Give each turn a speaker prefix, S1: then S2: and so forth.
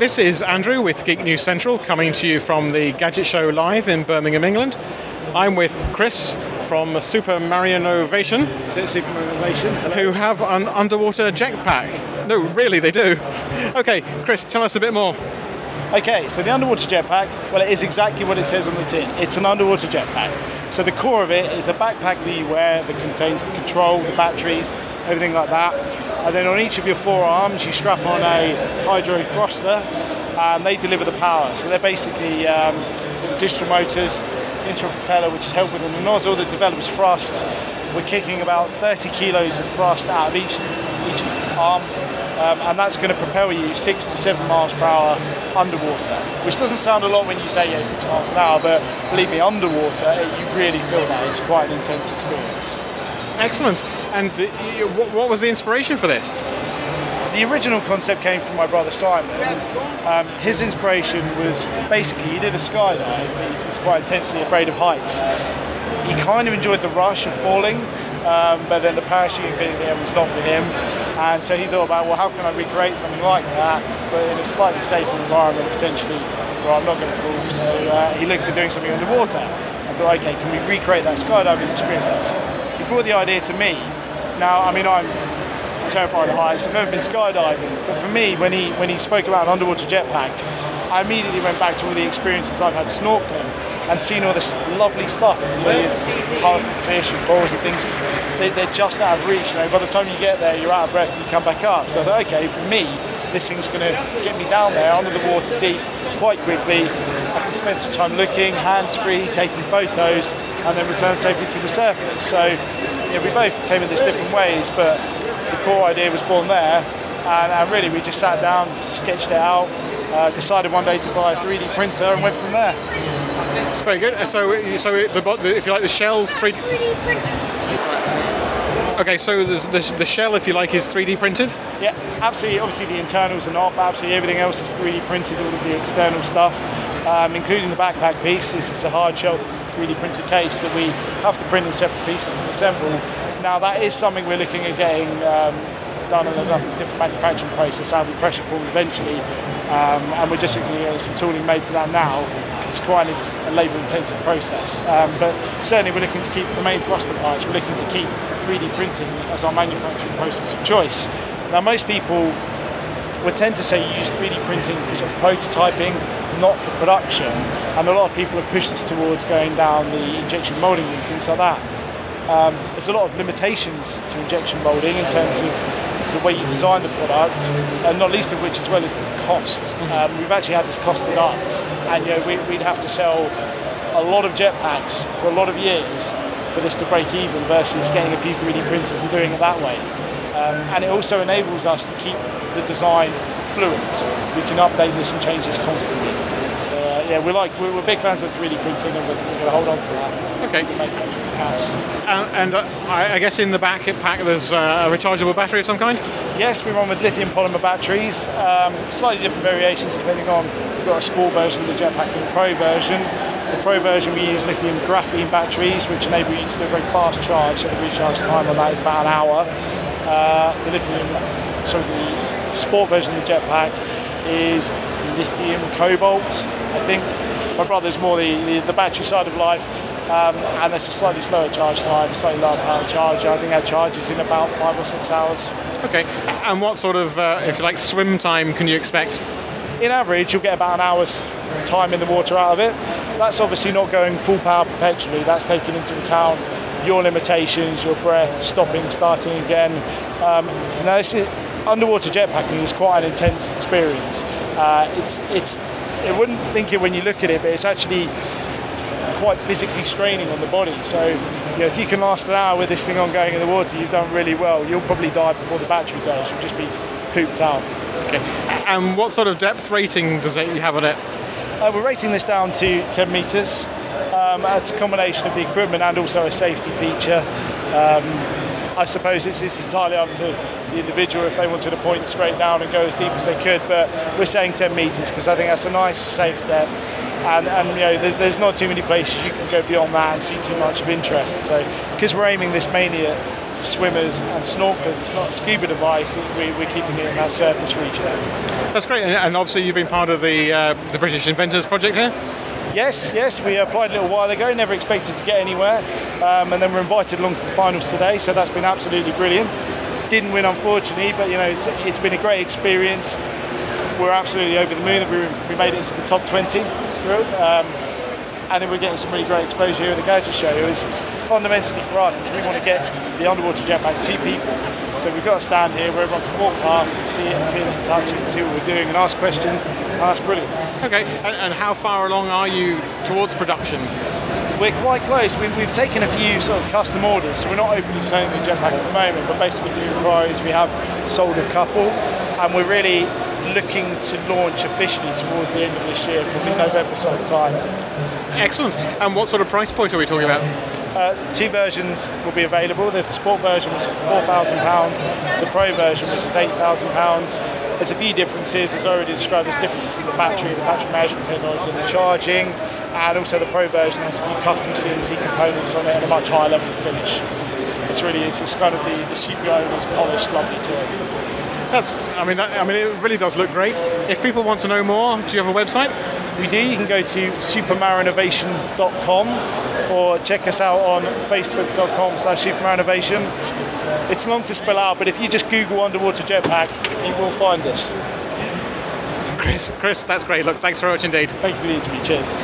S1: This is Andrew with Geek News Central coming to you from the Gadget Show live in Birmingham, England. I'm with Chris from Supermarinovation.
S2: Is it Supermarinovation?
S1: Who have an underwater jetpack. No, really, they do. Okay, Chris, tell us a bit more.
S2: Okay, so the underwater jetpack, well, it is exactly what it says on the tin. It's an underwater jetpack. So the core of it is a backpack that you wear that contains the control, the batteries, everything like that. And then on each of your forearms, you strap on a hydro thruster, and they deliver the power. So they're basically um, digital motors into a propeller, which is held within a nozzle that develops thrust. We're kicking about 30 kilos of thrust out of each each arm, um, and that's going to propel you six to seven miles per hour underwater, which doesn't sound a lot when you say yeah, six miles an hour, but believe me, underwater you really feel that. It's quite an intense experience.
S1: Excellent. And uh, what was the inspiration for this?
S2: The original concept came from my brother Simon. Um, his inspiration was basically he did a skydive. He's, quite intensely afraid of heights. He kind of enjoyed the rush of falling, um, but then the parachuting bit there was not for him. And so he thought about, well, how can I recreate something like that, but in a slightly safer environment, potentially, where I'm not going to fall. So uh, he looked at doing something underwater I thought, okay, can we recreate that skydiving experience? He brought the idea to me. Now, I mean, I'm terrified of heights. I've never been skydiving, but for me, when he when he spoke about an underwater jetpack, I immediately went back to all the experiences I've had snorkeling and seen all this lovely stuff. Colourful fish and corals and things. They, are just out of reach. You know, by the time you get there, you're out of breath and you come back up. So I thought, okay, for me, this thing's going to get me down there under the water deep quite quickly. I can spend some time looking, hands free, taking photos, and then return safely to the surface. So yeah, we both came in this different ways, but the core idea was born there. And, and really, we just sat down, sketched it out, uh, decided one day to buy a 3D printer, and went from there.
S1: Very good. So, so the, if you like, the shell's 3D. Okay, so the, the, the, shell, if you like, is 3D printed?
S2: Yeah, absolutely. Obviously, the internals are not, but absolutely everything else is 3D printed, all of the external stuff, um, including the backpack piece. This is a hard shell 3D printed case that we have to print in separate pieces and assemble. Now, that is something we're looking at getting um, done in a different manufacturing process, we pressure form eventually, um, and we're just looking at some tooling made for that now because it's quite a labour intensive process. Um, but certainly we're looking to keep the main thruster parts, we're looking to keep 3D printing as our manufacturing process of choice. Now most people would tend to say you use 3D printing for sort of prototyping, not for production, and a lot of people have pushed us towards going down the injection moulding and things like that. Um, there's a lot of limitations to injection moulding in terms of the way you design the product, and not least of which as well is the cost. Um, we've actually had this costed up, and you know we, would have to sell a lot of jetpacks for a lot of years for this to break even versus getting a few 3D printers and doing it that way. Um, and it also enables us to keep the design fluid. We can update this and change this constantly. So uh, yeah, we're like we're, we're, big fans of 3D printing, and we're, we're going to hold on to that.
S1: Okay.
S2: House.
S1: and uh, I, I, guess in the back pack there's uh, a rechargeable battery of some kind.
S2: Yes, we run with lithium polymer batteries. Um, slightly different variations depending on. We've got a sport version of the jetpack and a pro version. The pro version we use lithium graphene batteries, which enable you to do a very fast charge. So the recharge time on that is about an hour. Uh, the lithium, sorry, the sport version of the jetpack is lithium cobalt, I think. My brother's more the, the, the battery side of life, um, and it's a slightly slower charge time, slightly lower power charger. I think our charge is in about five or six hours.
S1: Okay, and what sort of, uh, if you like, swim time can you expect?
S2: In average, you'll get about an hour's time in the water out of it. That's obviously not going full power perpetually, that's taken into account your limitations, your breath, stopping, starting again. Um, now, this is, underwater jetpacking is quite an intense experience. Uh, it's it's it wouldn't think it when you look at it, but it's actually quite physically straining on the body. So you know, if you can last an hour with this thing on going in the water, you've done really well. You'll probably die before the battery does. You'll just be pooped out.
S1: Okay. And what sort of depth rating does it you have on it?
S2: Uh, we're rating this down to 10 metres. Um, it's a combination of the equipment and also a safety feature. Um, I suppose it's, it's entirely up to the individual if they wanted to point straight down and go as deep as they could, but we're saying 10 metres because I think that's a nice, safe depth. And, and you know, there's, there's not too many places you can go beyond that and see too much of interest. So, because we're aiming this mainly at swimmers and snorkelers, it's not a scuba device, we, we're keeping it in that surface reach
S1: That's great, and obviously you've been part of the, uh, the British Inventors Project here?
S2: Yes, yes, we applied a little while ago, never expected to get anywhere, um, and then we're invited along to the finals today, so that's been absolutely brilliant. Didn't win, unfortunately, but you know, it's, it's been a great experience. We're absolutely over the moon that we, we made it into the top 20. It's through. Um, and then we're getting some really great exposure here at the Gadget Show. It's, it's fundamentally for us is we want to get the underwater jetpack to people. So we've got to stand here where everyone can walk past and see it and feel it and touch it and see what we're doing and ask questions. And that's brilliant.
S1: Okay, and, and how far along are you towards production?
S2: We're quite close. We, have taken a few sort of custom orders, so we're not openly selling the jetpack at the moment, but basically through inquiries we have sold a couple, and we're really looking to launch officially towards the end of this year, probably November sort of time.
S1: Excellent. And what sort of price point are we talking about?
S2: Uh, two versions will be available. There's a sport version, which is £4,000, the pro version, which is £8,000. There's a few differences, as I already described, there's differences in the battery, the battery management technology, and the charging, and also the pro version has a few custom CNC components on it and a much higher level of finish. It's really, it's, it's kind of the, the super owner's polished, lovely toy.
S1: That's, I mean, that, I mean, it really does look great. If people want to know more, do you have a website?
S2: We do. You can go to supermarinovation.com or check us out on facebook.com slash supermarinovation. It's long to spell out, but if you just Google underwater jetpack, you will find us.
S1: Chris, Chris, that's great. Look, thanks very much indeed.
S2: Thank you for the interview. Cheers.